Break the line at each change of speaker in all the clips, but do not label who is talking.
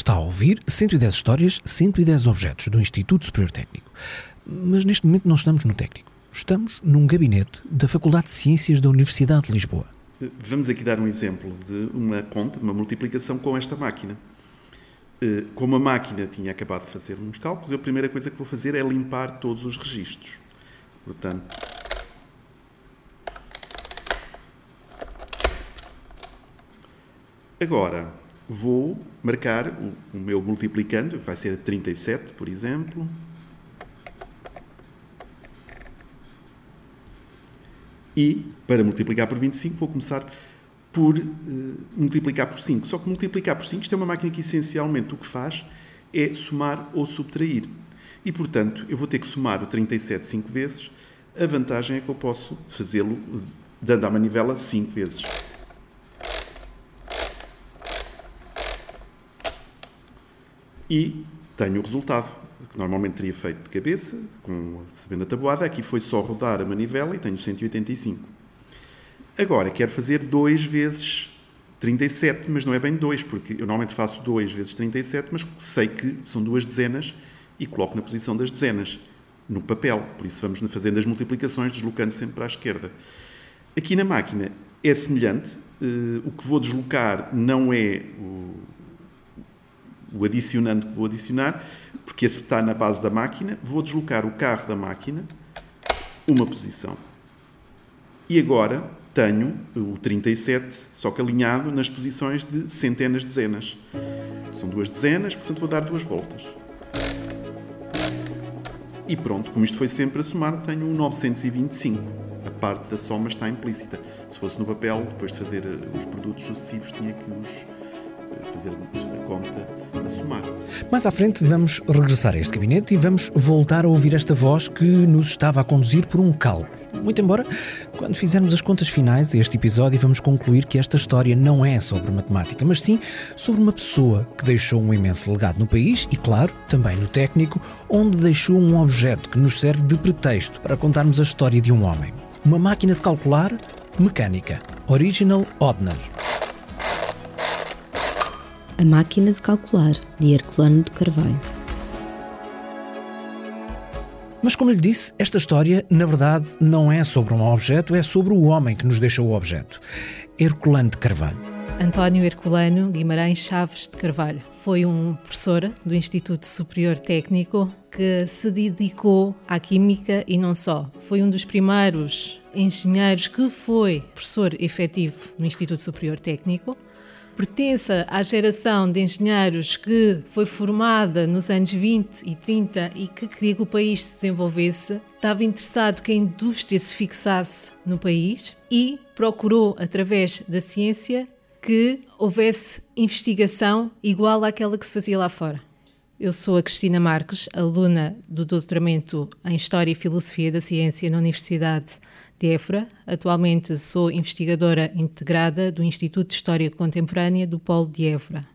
Está a ouvir 110 histórias, 110 objetos do Instituto Superior Técnico. Mas neste momento não estamos no técnico. Estamos num gabinete da Faculdade de Ciências da Universidade de Lisboa.
Vamos aqui dar um exemplo de uma conta, de uma multiplicação com esta máquina. Eh, como a máquina tinha acabado de fazer uns cálculos, a primeira coisa que vou fazer é limpar todos os registros. Portanto, agora vou marcar o, o meu multiplicando, vai ser 37, por exemplo. E, para multiplicar por 25, vou começar por uh, multiplicar por 5. Só que multiplicar por 5, isto é uma máquina que essencialmente o que faz é somar ou subtrair. E, portanto, eu vou ter que somar o 37 5 vezes. A vantagem é que eu posso fazê-lo dando à manivela 5 vezes. E tenho o resultado, que normalmente teria feito de cabeça, com, sabendo a tabuada. Aqui foi só rodar a manivela e tenho 185. Agora, quero fazer 2 vezes 37, mas não é bem 2, porque eu normalmente faço 2 vezes 37, mas sei que são duas dezenas e coloco na posição das dezenas, no papel. Por isso vamos fazendo as multiplicações, deslocando sempre para a esquerda. Aqui na máquina é semelhante. Uh, o que vou deslocar não é o, adicionando que vou adicionar, porque esse está na base da máquina. Vou deslocar o carro da máquina uma posição. E agora tenho o 37, só que alinhado nas posições de centenas, dezenas. São duas dezenas, portanto vou dar duas voltas. E pronto, como isto foi sempre a somar, tenho o 925. A parte da soma está implícita. Se fosse no papel, depois de fazer eh, os produtos sucessivos, tinha que os eh, fazer a conta a somar.
Mais à frente vamos regressar a este gabinete e vamos voltar a ouvir esta voz que nos estava a conduzir por um cálculo. Muito embora, quando fizermos as contas finais a este episódio, vamos concluir que esta história não é sobre matemática, mas sim sobre uma pessoa que deixou um imenso legado no país e, claro, também no técnico, onde deixou um objeto que nos serve de pretexto para contarmos a história de um homem. Uma máquina de calcular mecânica, Original Odner.
A Máquina de Calcular, de Herculano de Carvalho.
Mas, como lhe disse, esta história, na verdade, não é sobre um objeto, é sobre o homem que nos deixou o objeto. Herculano de Carvalho.
António Herculano Guimarães Chaves de Carvalho. Foi um professor do Instituto Superior Técnico que se dedicou à química e não só. Foi um dos primeiros engenheiros que foi professor efetivo no Instituto Superior Técnico pertence à geração de engenheiros que foi formada nos anos 20 e 30 e que queria que o país se desenvolvesse, estava interessado que a indústria se fixasse no país e procurou, através da ciência, que houvesse investigação igual àquela que se fazia lá fora. Eu sou a Cristina Marques, aluna do doutoramento em História e Filosofia da Ciência na Universidade de Évora. Atualmente sou investigadora integrada do Instituto de História Contemporânea do Polo de Évora.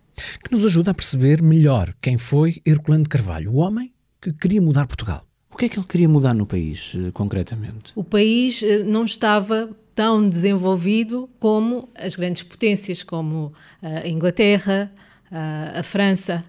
Que nos ajuda a perceber melhor quem foi Herculano de Carvalho, o homem que queria mudar Portugal. O que é que ele queria mudar no país, eh, concretamente?
O país eh, não estava tão desenvolvido como as grandes potências, como eh, a Inglaterra, a França.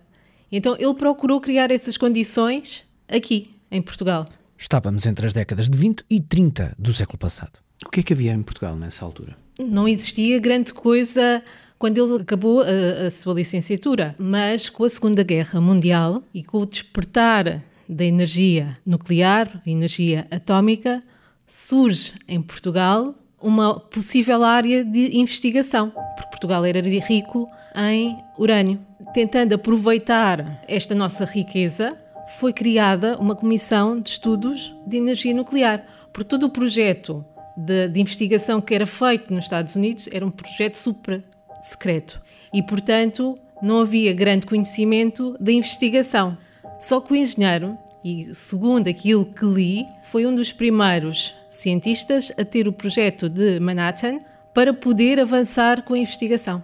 Então ele procurou criar essas condições aqui, em Portugal.
Estávamos entre as décadas de 20 e 30 do século passado. O que é que havia em Portugal nessa altura?
Não existia grande coisa quando ele acabou a, a, sua licenciatura, mas com a Segunda Guerra Mundial e com o despertar da energia nuclear, energia atómica, surge em Portugal uma possível área de investigação, porque Portugal era rico em urânio. Tentando aproveitar esta nossa riqueza, foi criada uma comissão de estudos de energia nuclear, por todo o projeto de, de investigação que era feito nos Estados Unidos era um projeto super secreto e, portanto, não havia grande conhecimento da investigação. Só que o engenheiro, e segundo aquilo que li, foi um dos primeiros cientistas a ter o projeto de Manhattan para poder avançar com a investigação.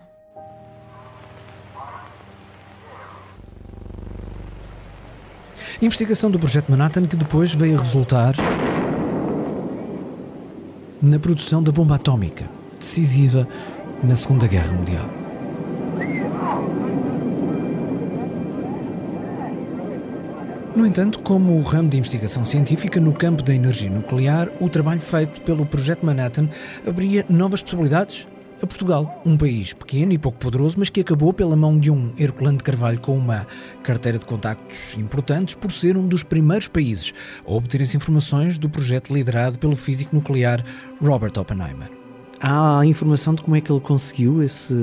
Investigação do Projeto Manhattan que depois veio resultar na produção da bomba atómica, decisiva na Segunda Guerra Mundial. No entanto, como o ramo de investigação científica no campo da energia nuclear, o trabalho feito pelo Projeto Manhattan abria novas possibilidades a Portugal, um país pequeno e pouco poderoso, mas que acabou pela mão de um Herculano de Carvalho com uma carteira de contactos importantes por ser um dos primeiros países a obter as informações do projeto liderado pelo físico nuclear Robert Oppenheimer. Há informação de como é que ele conseguiu esse,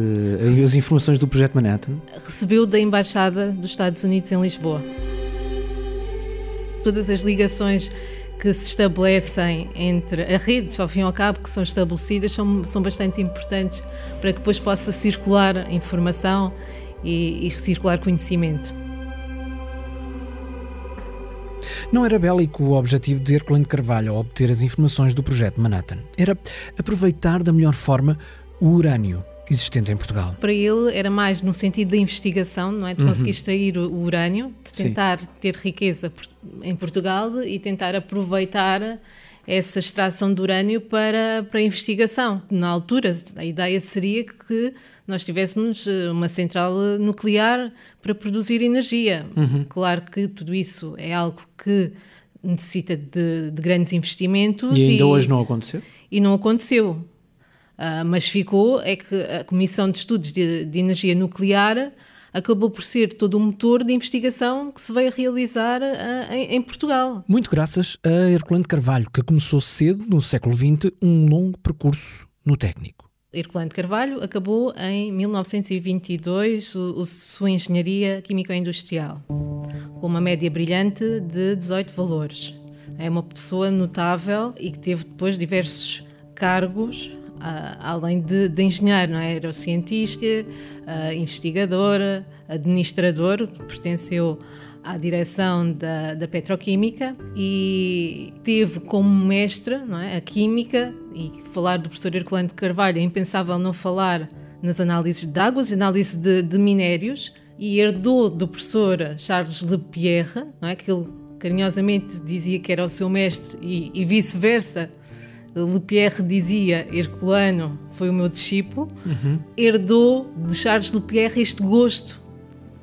as informações do projeto Manhattan?
Recebeu da Embaixada dos Estados Unidos em Lisboa. Todas as ligações que se estabelecem entre as redes, ao fim e ao cabo, que são estabelecidas, são, são bastante importantes para que depois possa circular informação e, e circular conhecimento.
Não era bélico o objetivo de Herculano Carvalho ao obter as informações do projeto Manhattan. Era aproveitar da melhor forma o urânio existente em Portugal.
Para ele era mais no sentido da investigação, não é? De conseguir uhum. extrair o urânio, de tentar Sim. ter riqueza em Portugal e tentar aproveitar essa extração de urânio para, para a investigação. Na altura, a ideia seria que nós tivéssemos eh, uma central nuclear para produzir energia. Uhum. Claro que tudo isso é algo que necessita de, de grandes investimentos.
E ainda e, hoje não aconteceu?
E não aconteceu. Uh, mas ficou é que a Comissão de Estudos de, de, Energia Nuclear acabou por ser todo o motor de investigação que se veio realizar uh, em, em, Portugal.
Muito graças a Herculano Carvalho, que começou cedo, no século XX, um longo percurso no técnico.
Herculano Carvalho acabou em 1922 o, o, sua engenharia químico-industrial, com uma média brilhante de 18 valores. É uma pessoa notável e que teve depois diversos cargos além de, de engenheiro, não é? Era cientista, uh, investigador, administrador, pertenceu à direção da, da petroquímica e teve como mestre não é, a química e falar do professor Herculano de Carvalho é impensável não falar nas análises de águas, análise de, de minérios e herdou do professor Charles Lepierre, não é, que ele carinhosamente dizia que era o seu mestre e, e vice-versa, Lepierre dizia, Herculano foi o meu discípulo, uhum. herdou de Charles Lepierre este gosto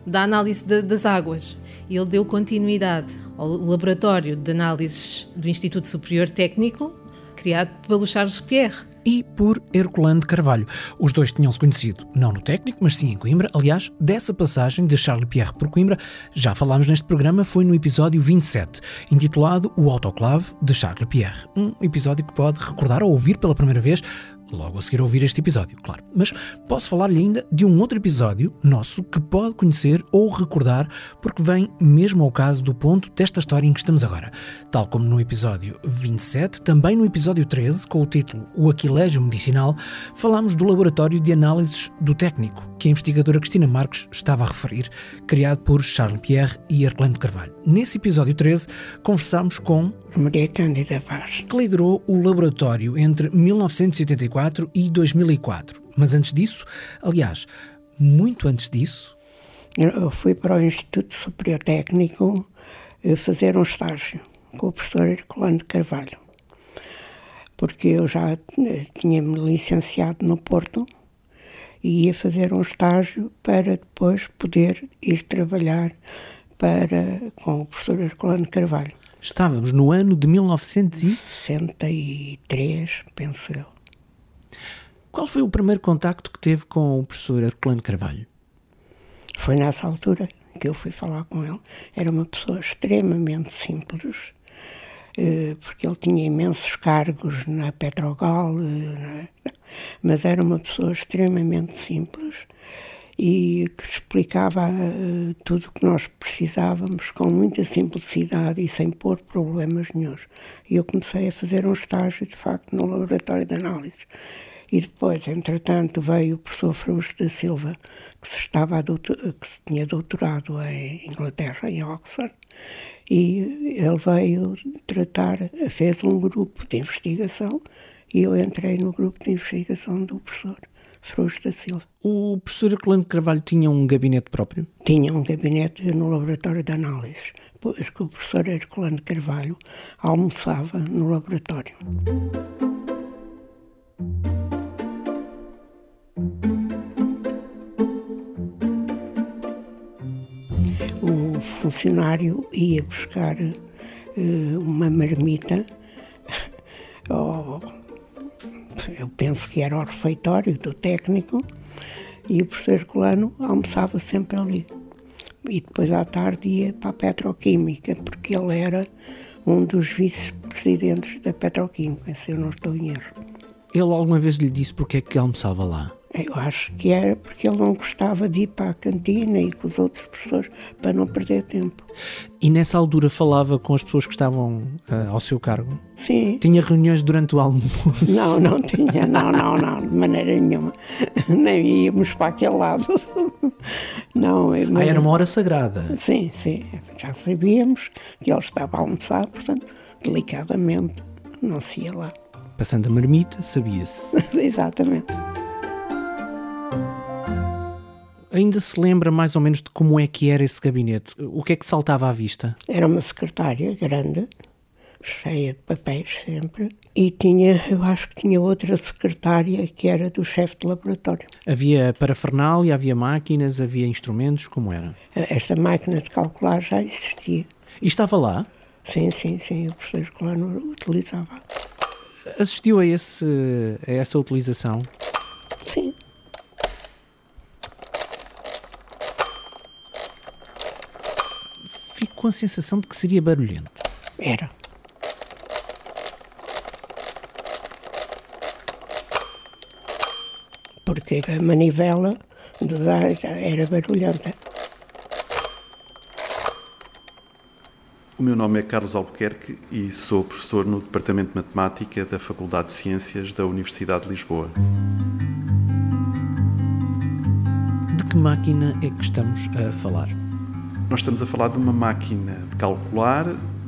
da análise de, das águas. E ele deu continuidade ao laboratório de análises do Instituto Superior Técnico, criado pelo Charles Lepierre
e por Herculano de Carvalho. Os dois tinham-se conhecido, não no técnico, mas sim em Coimbra. Aliás, dessa passagem de Charles Pierre por Coimbra já falámos neste programa, foi no episódio 27, intitulado O Autoclave de Charles Pierre. Um episódio que pode recordar ou ouvir pela primeira vez logo a seguir a ouvir este episódio, claro. Mas posso falar-lhe ainda de um outro episódio nosso que pode conhecer ou recordar, porque vem mesmo ao caso do ponto desta história em que estamos agora. Tal como no episódio 27, também no episódio 13, com o título O Aquilégio Medicinal, falámos do laboratório de análises do técnico, que a investigadora Cristina Marques estava a referir, criado por Charles Pierre e Herculano Carvalho. Nesse episódio 13, conversámos com
Maria Cândida Vaz,
que liderou o laboratório entre 1984 e 2004. Mas antes disso, aliás, muito antes disso.
Eu fui para o Instituto Superior Técnico eh, fazer um estágio com o professor Herculano de Carvalho, porque eu já eh, tinha-me licenciado no Porto e ia fazer um estágio para depois poder ir trabalhar para, com o professor Herculano de Carvalho.
Estávamos no ano de
1963, penso eu.
Qual foi o primeiro contacto que teve com o professor Herculano Carvalho?
Foi nessa altura que eu fui falar com ele. Era uma pessoa extremamente simples, eh, porque ele tinha imensos cargos na Petrogal, eh, mas era uma pessoa extremamente simples e que explicava uh, tudo o que nós precisávamos com muita simplicidade e sem pôr problemas nenhums. E eu comecei a fazer um estágio, de facto, no laboratório de análises. E depois, entretanto, veio o professor Frausto da Silva, que se, estava doutor, que se tinha doutorado em Inglaterra, em Oxford, e ele veio tratar, fez um grupo de investigação, e eu entrei no grupo de investigação do professor. Da Silva.
O professor Herculano Carvalho tinha um gabinete próprio?
Tinha um gabinete no laboratório de análises, porque o professor Herculano Carvalho almoçava no laboratório. O funcionário ia buscar uh, uma marmita, oh, eu penso que era o refeitório do técnico, e o professor Herculano almoçava sempre ali. E depois à tarde ia para a petroquímica, porque ele era um dos vice-presidentes da petroquímica, se eu não estou em erro.
Ele alguma vez lhe disse porque é que almoçava lá?
Eu acho que era porque ele não gostava de ir para a cantina e com os outros professores para não perder tempo.
E nessa altura falava com as pessoas que estavam uh, ao seu cargo?
Sim.
Tinha reuniões durante o almoço?
Não, não tinha, não, não, não, de maneira nenhuma. Nem íamos para aquele lado. Não,
mas... Ah, era uma hora sagrada?
Sim, sim. Já sabíamos que ele estava a almoçar, portanto, delicadamente, não se ia lá.
Passando a marmita, sabia-se.
Exatamente.
Ainda se lembra mais ou menos de como é que era esse gabinete? O que é que saltava à vista?
Era uma secretária grande, cheia de papéis sempre, e tinha, eu acho que tinha outra secretária que era do chefe de laboratório.
Havia parafernália, havia máquinas, havia instrumentos, como era?
Esta máquina de calcular já existia.
E estava lá?
Sim, sim, sim, o professor Escolano utilizava.
Assistiu a, esse, a essa utilização?
Sim.
Com a sensação de que seria barulhento.
Era. Porque a manivela de dar era barulhenta.
O meu nome é Carlos Albuquerque e sou professor no Departamento de Matemática da Faculdade de Ciências da Universidade de Lisboa.
De que máquina é que estamos a falar?
Nós estamos a falar de uma máquina de calcular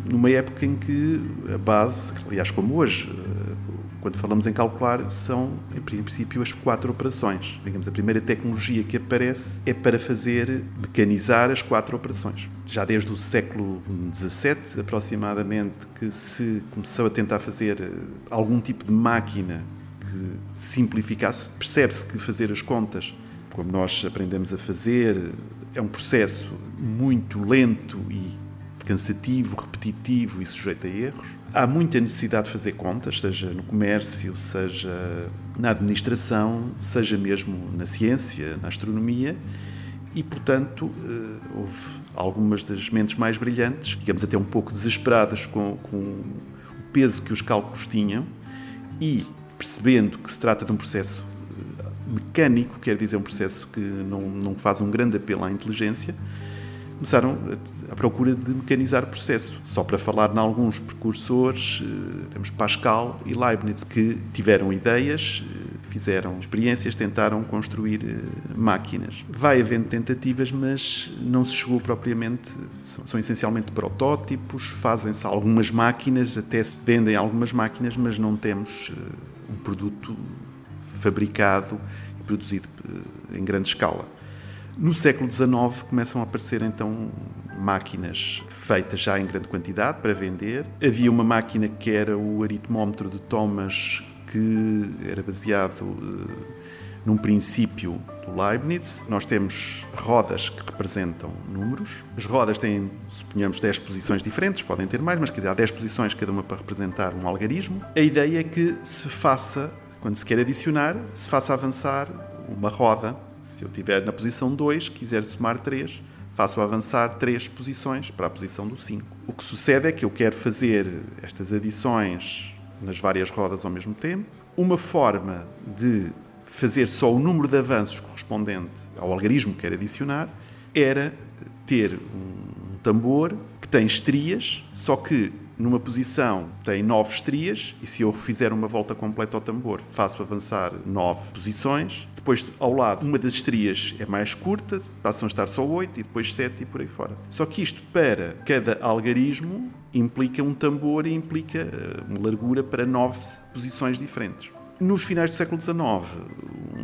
numa época em que a base, aliás, como hoje, eh, quando falamos em calcular, são, em princípio, as quatro operações. Digamos, a primeira tecnologia que aparece é para fazer, mecanizar as quatro operações. Já desde o século XVII, aproximadamente, que se começou a tentar fazer eh, algum tipo de máquina que simplificasse. Percebe-se que fazer as contas, como nós aprendemos a fazer, é um processo muito lento e cansativo, repetitivo e sujeito a erros. Há muita necessidade de fazer contas, seja no comércio, seja na administração, seja mesmo na ciência, na astronomia, e, portanto, eh, houve algumas das mentes mais brilhantes, digamos até um pouco desesperadas com, com o peso que os cálculos tinham, e percebendo que se trata de um processo mecânico, quer dizer, um processo que não, não faz um grande apelo à inteligência, começaram à procura de mecanizar o processo. Só para falar em alguns precursores, eh, temos Pascal e Leibniz, que tiveram ideias, eh, fizeram experiências, tentaram construir eh, máquinas. Vai havendo tentativas, mas não se chegou propriamente, são essencialmente protótipos, fazem-se algumas máquinas, até se vendem algumas máquinas, mas não temos um produto fabricado e produzido em grande escala. No século XIX começam a aparecer então máquinas feitas já em grande quantidade para vender. Havia uma máquina que era o aritmómetro de Thomas, que era baseado uh, num princípio do Leibniz. Nós temos rodas que representam números. As rodas têm, suponhamos, 10 posições diferentes, podem ter mais, mas quer dizer, há 10 posições, cada uma para representar um algarismo. A ideia é que se faça, quando se quer adicionar, se faça avançar uma roda se eu estiver na posição 2, quiser somar 3, faço avançar 3 posições para a posição do 5. O que sucede é que eu quero fazer estas adições nas várias rodas ao mesmo tempo. Uma forma de fazer só o número de avanços correspondente ao algarismo que quero adicionar era ter um tambor que tem estrias, só que numa posição tem nove estrias e se eu fizer uma volta completa ao tambor faço avançar nove posições depois, ao lado, uma das estrias é mais curta, passam a estar só 8 e depois 7 e por aí fora. Só que isto, para cada algarismo, implica um tambor e implica eh, uma largura para 9 posições diferentes. Nos finais do século XIX,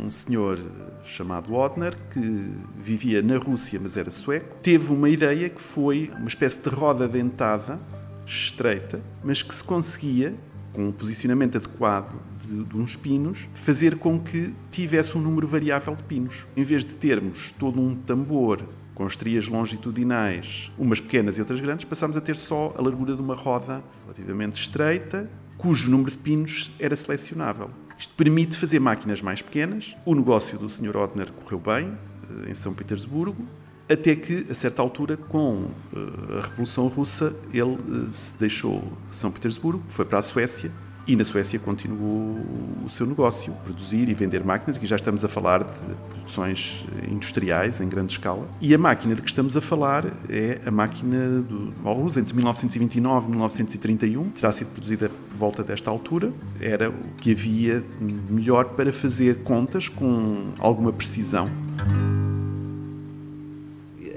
um senhor chamado Odner, que vivia na Rússia, mas era sueco, teve uma ideia que foi uma espécie de roda dentada, estreita, mas que se conseguia com um posicionamento adequado de, de, uns pinos, fazer com que tivesse um número variável de pinos. Em vez de termos todo um tambor com estrias longitudinais, umas pequenas e outras grandes, passámos a ter só a largura de uma roda relativamente estreita, cujo número de pinos era selecionável. Isto permite fazer máquinas mais pequenas. O negócio do Sr. Odner correu bem eh, em São Petersburgo, até que, a certa altura, com eh, a Revolução Russa, ele eh, se deixou São Petersburgo, foi para a Suécia e na Suécia continuou o seu negócio, produzir e vender máquinas, aqui já estamos a falar de produções industriais em grande escala. E a máquina de que estamos a falar é a máquina do Aarhus, entre 1929 e 1931, terá sido produzida por volta desta altura. Era o que havia melhor para fazer contas com alguma precisão.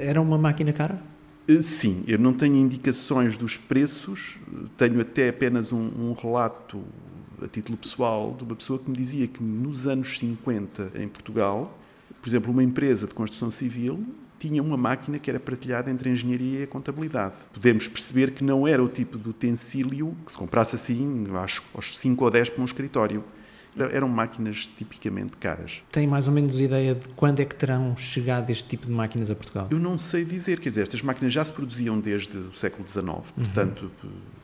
Era uma máquina cara?
Eh, sim, eu não tenho indicações dos preços, tenho até apenas um, um, relato a título pessoal de uma pessoa que me dizia que nos anos 50 em Portugal, por exemplo, uma empresa de construção civil tinha uma máquina que era partilhada entre a engenharia e a contabilidade. Podemos perceber que não era o tipo de utensílio que se comprasse assim, acho, aos 5 ou 10 para um escritório eram máquinas tipicamente caras.
Tem mais ou menos ideia de quando é que terão chegado este tipo de máquinas a Portugal?
Eu não sei dizer, quer dizer, estas máquinas já se produziam desde o século XIX, uhum. portanto,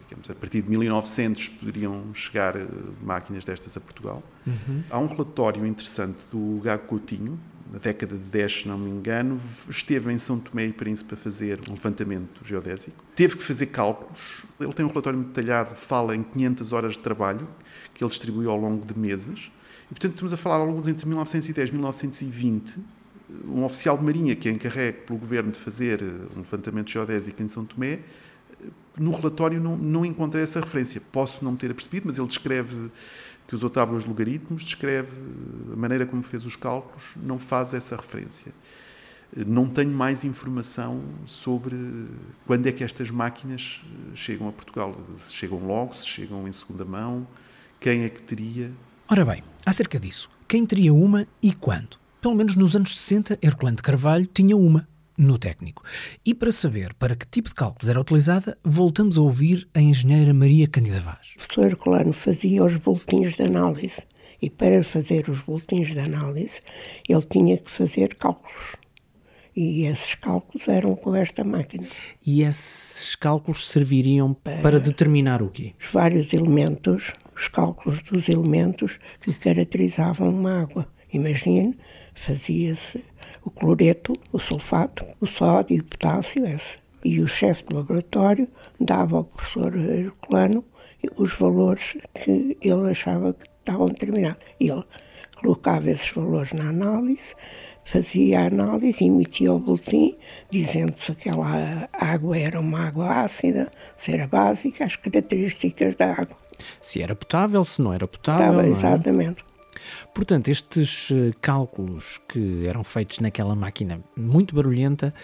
digamos, a partir de 1900 poderiam chegar eh, máquinas destas a Portugal. Uhum. Há um relatório interessante do Gago Coutinho, na década de 10, se não me engano, esteve em São Tomé e Príncipe a fazer um levantamento geodésico. Teve que fazer cálculos. Ele tem um relatório muito detalhado, fala em 500 horas de trabalho, que ele distribuiu ao longo de meses. E, portanto, estamos a falar ao longo entre 1910 e 1920. Um oficial de marinha que é encarregue pelo governo de fazer eh, um levantamento geodésico em São Tomé, eh, no relatório não, não encontrei essa referência. Posso não me ter apercebido, mas ele descreve que usou tábuas de logaritmos, descreve eh, a maneira como fez os cálculos, não faz essa referência. Não tenho mais informação sobre quando é que estas máquinas chegam a Portugal. Se chegam logo, se chegam em segunda mão, quem é que teria?
Ora bem, acerca disso, quem teria uma e quando? Pelo menos nos anos 60, Herculano de Carvalho tinha uma, no técnico. E para saber para que tipo de cálculos era utilizada, voltamos a ouvir a engenheira Maria Candida Vaz.
O professor Herculano fazia os boletins de análise e para fazer os boletins de análise ele tinha que fazer cálculos. E esses cálculos eram com esta máquina.
E esses cálculos serviriam para, para determinar o quê?
Os vários elementos os cálculos dos elementos que caracterizavam uma água. Imagine, fazia-se o cloreto, o sulfato, o sódio, o potássio, esse. E o chefe de laboratório dava ao professor Herculano os valores que ele achava que estavam determinados. Ele colocava esses valores na análise, fazia a análise e emitia o boletim dizendo se aquela água era uma água ácida, se era básica, as características da água.
Se era potável, se não era potável. Estava,
é? exatamente.
Portanto, estes eh, cálculos que eram feitos naquela máquina muito barulhenta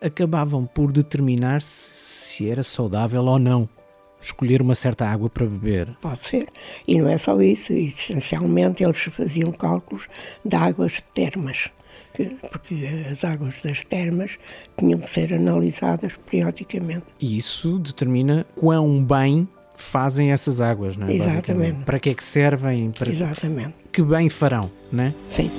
acabavam por determinar se era saudável ou não escolher uma certa água para beber.
Pode ser. E não é só isso. Essencialmente, eles faziam cálculos de águas termas. Porque as águas das termas tinham que ser analisadas periodicamente.
E isso determina quão bem fazem essas águas, não é?
Exatamente.
Para que é que servem? Para
Exatamente.
Que bem farão, não é?
Sim.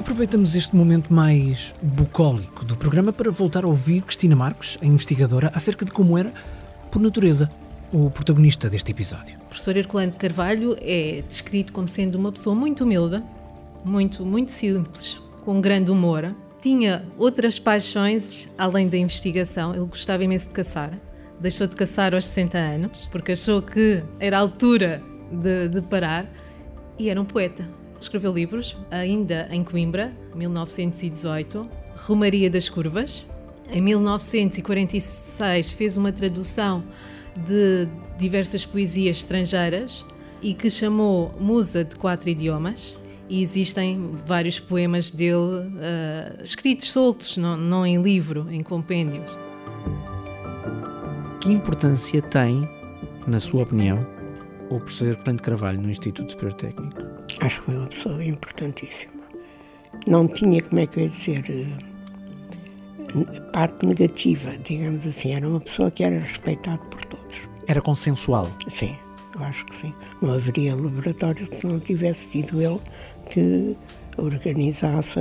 Aproveitamos este momento mais bucólico do programa para voltar a ouvir Cristina Marques, a investigadora, acerca de como era, por natureza, o protagonista deste episódio.
O professor Herculano de Carvalho é descrito como sendo uma pessoa muito humilde, muito, muito simples, com grande humor, tinha outras paixões além da investigação. Ele gostava imenso de caçar. Deixou de caçar aos 60 anos, porque achou que era a altura de, de parar. E era um poeta. Escreveu livros, ainda em Coimbra, 1918, Romaria das Curvas. Em 1946 fez uma tradução de diversas poesias estrangeiras e que chamou Musa de Quatro Idiomas e existem vários poemas dele uh, escritos soltos, não, não em livro, em compêndios.
Que importância tem, na sua opinião, o professor de Carvalho no Instituto Superior Técnico?
Acho que foi uma pessoa importantíssima. Não tinha, como é que eu ia dizer, eh, parte negativa, digamos assim. Era uma pessoa que era respeitada por todos.
Era consensual?
Sim eu acho que sim. Não haveria laboratório se não tivesse sido ele que organizasse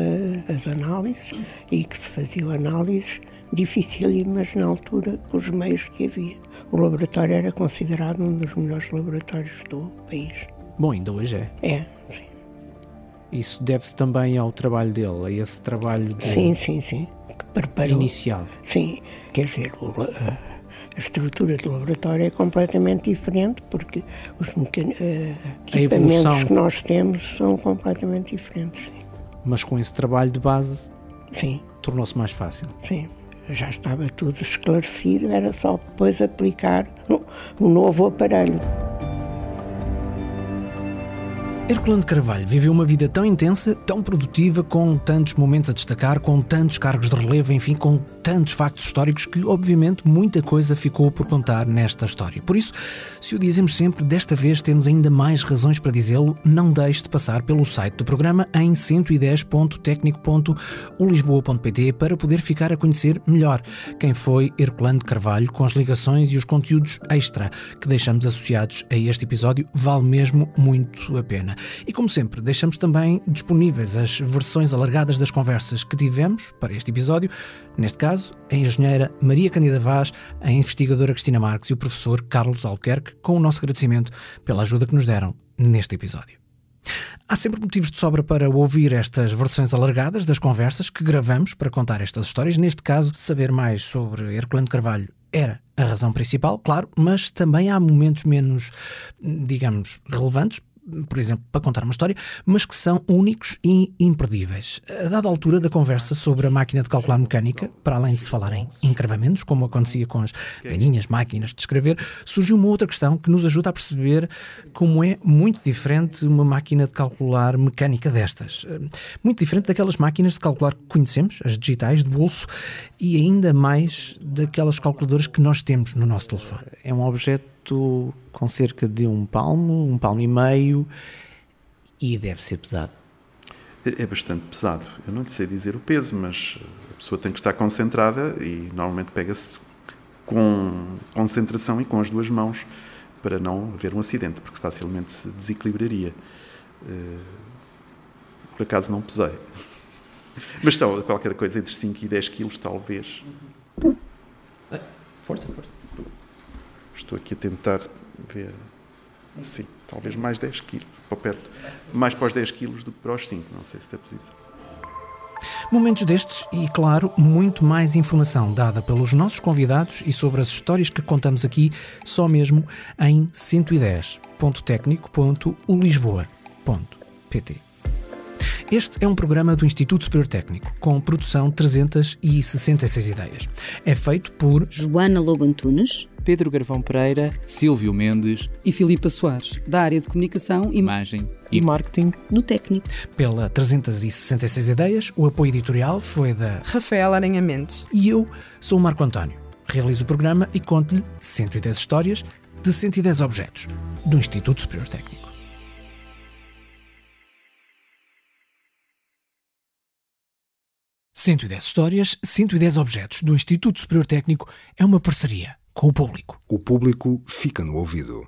as análises e que se faziam análises dificílimas na altura com os meios que havia. O laboratório era considerado um dos melhores laboratórios do país.
Bom, ainda hoje é.
É, sim.
Isso deve-se também ao trabalho dele, a esse trabalho de...
Sim, sim, sim. Que preparou.
inicial.
Sim, quer dizer, o, a, estrutura do laboratório é completamente diferente porque os mecan... uh, equipamentos que nós temos são completamente diferentes. Sim.
Mas com esse trabalho de base,
sim.
tornou-se mais fácil.
Sim já estava tudo esclarecido, era só depois aplicar um novo aparelho.
Herculano Carvalho viveu uma vida tão intensa, tão produtiva, com tantos momentos a destacar, com tantos cargos de relevo, enfim, com tantos factos históricos que, obviamente, muita coisa ficou por contar nesta história. Por isso, se o dizemos sempre, desta vez temos ainda mais razões para dizê-lo, não deixe de passar pelo site do programa em 110.tecnico.ulisboa.pt para poder ficar a conhecer melhor quem foi Herculano Carvalho com as ligações e os conteúdos extra que deixamos associados a este episódio. Vale mesmo muito a pena. E como sempre, deixamos também disponíveis as versões alargadas das conversas que tivemos para este episódio, neste caso, a engenheira Maria Candida Vaz, a investigadora Cristina Marques e o professor Carlos Albuquerque, com o nosso agradecimento pela ajuda que nos deram neste episódio. Há sempre motivos de sobra para ouvir estas versões alargadas das conversas que gravamos para contar estas histórias. Neste caso, saber mais sobre Herculano Carvalho era a razão principal, claro, mas também há momentos menos, digamos, relevantes por exemplo, para contar uma história, mas que são únicos e imperdíveis. A dada altura da conversa sobre a máquina de calcular mecânica, para além de se falar em encravamentos, como acontecia com as velhinhas máquinas de escrever, surgiu uma outra questão que nos ajuda a perceber como é muito diferente uma máquina de calcular mecânica destas. Muito diferente daquelas máquinas de calcular que conhecemos, as digitais de bolso, e ainda mais daquelas calculadoras que nós temos no nosso telefone. É um objeto com cerca de um palmo, um palmo e meio, e deve ser pesado.
É, é bastante pesado. Eu não sei dizer o peso, mas a pessoa tem que estar concentrada e normalmente pega-se com concentração e com as duas mãos para não haver um acidente, porque facilmente se desequilibraria. Eh, por acaso não pesei. Mas são qualquer coisa entre 5 e 10 quilos, talvez.
Força, força.
Estou aqui a tentar ver. Sim, talvez mais 10 quilos, para perto. Mais para os 10 quilos do que para os 5, não sei se da posição.
Momentos destes e, claro, muito mais informação dada pelos nossos convidados e sobre as histórias que contamos aqui, só mesmo em 110.tecnico.ulisboa.pt. Este é um programa do Instituto Superior Técnico, com produção 366 ideias. É feito por
Joana Lobo Antunes,
Pedro Garvão Pereira,
Silvio Mendes
e Filipa Soares, da área de comunicação,
imagem e marketing
no técnico.
Pela 366 ideias, o apoio editorial foi da
Rafael Aranha Mendes.
E eu sou o Marco António. Realizo o programa e conto-lhe 110 histórias de 110 objetos do Instituto Superior Técnico. 110 histórias, 110 objetos do Instituto Superior Técnico é uma parceria com o público.
O público fica no ouvido.